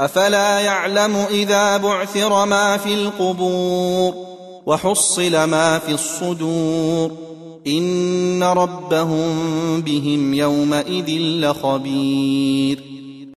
أفلا يعلم إذا بعثر ما في القبور وحصل ما في الصدور إن ربهم بهم يومئذ لخبير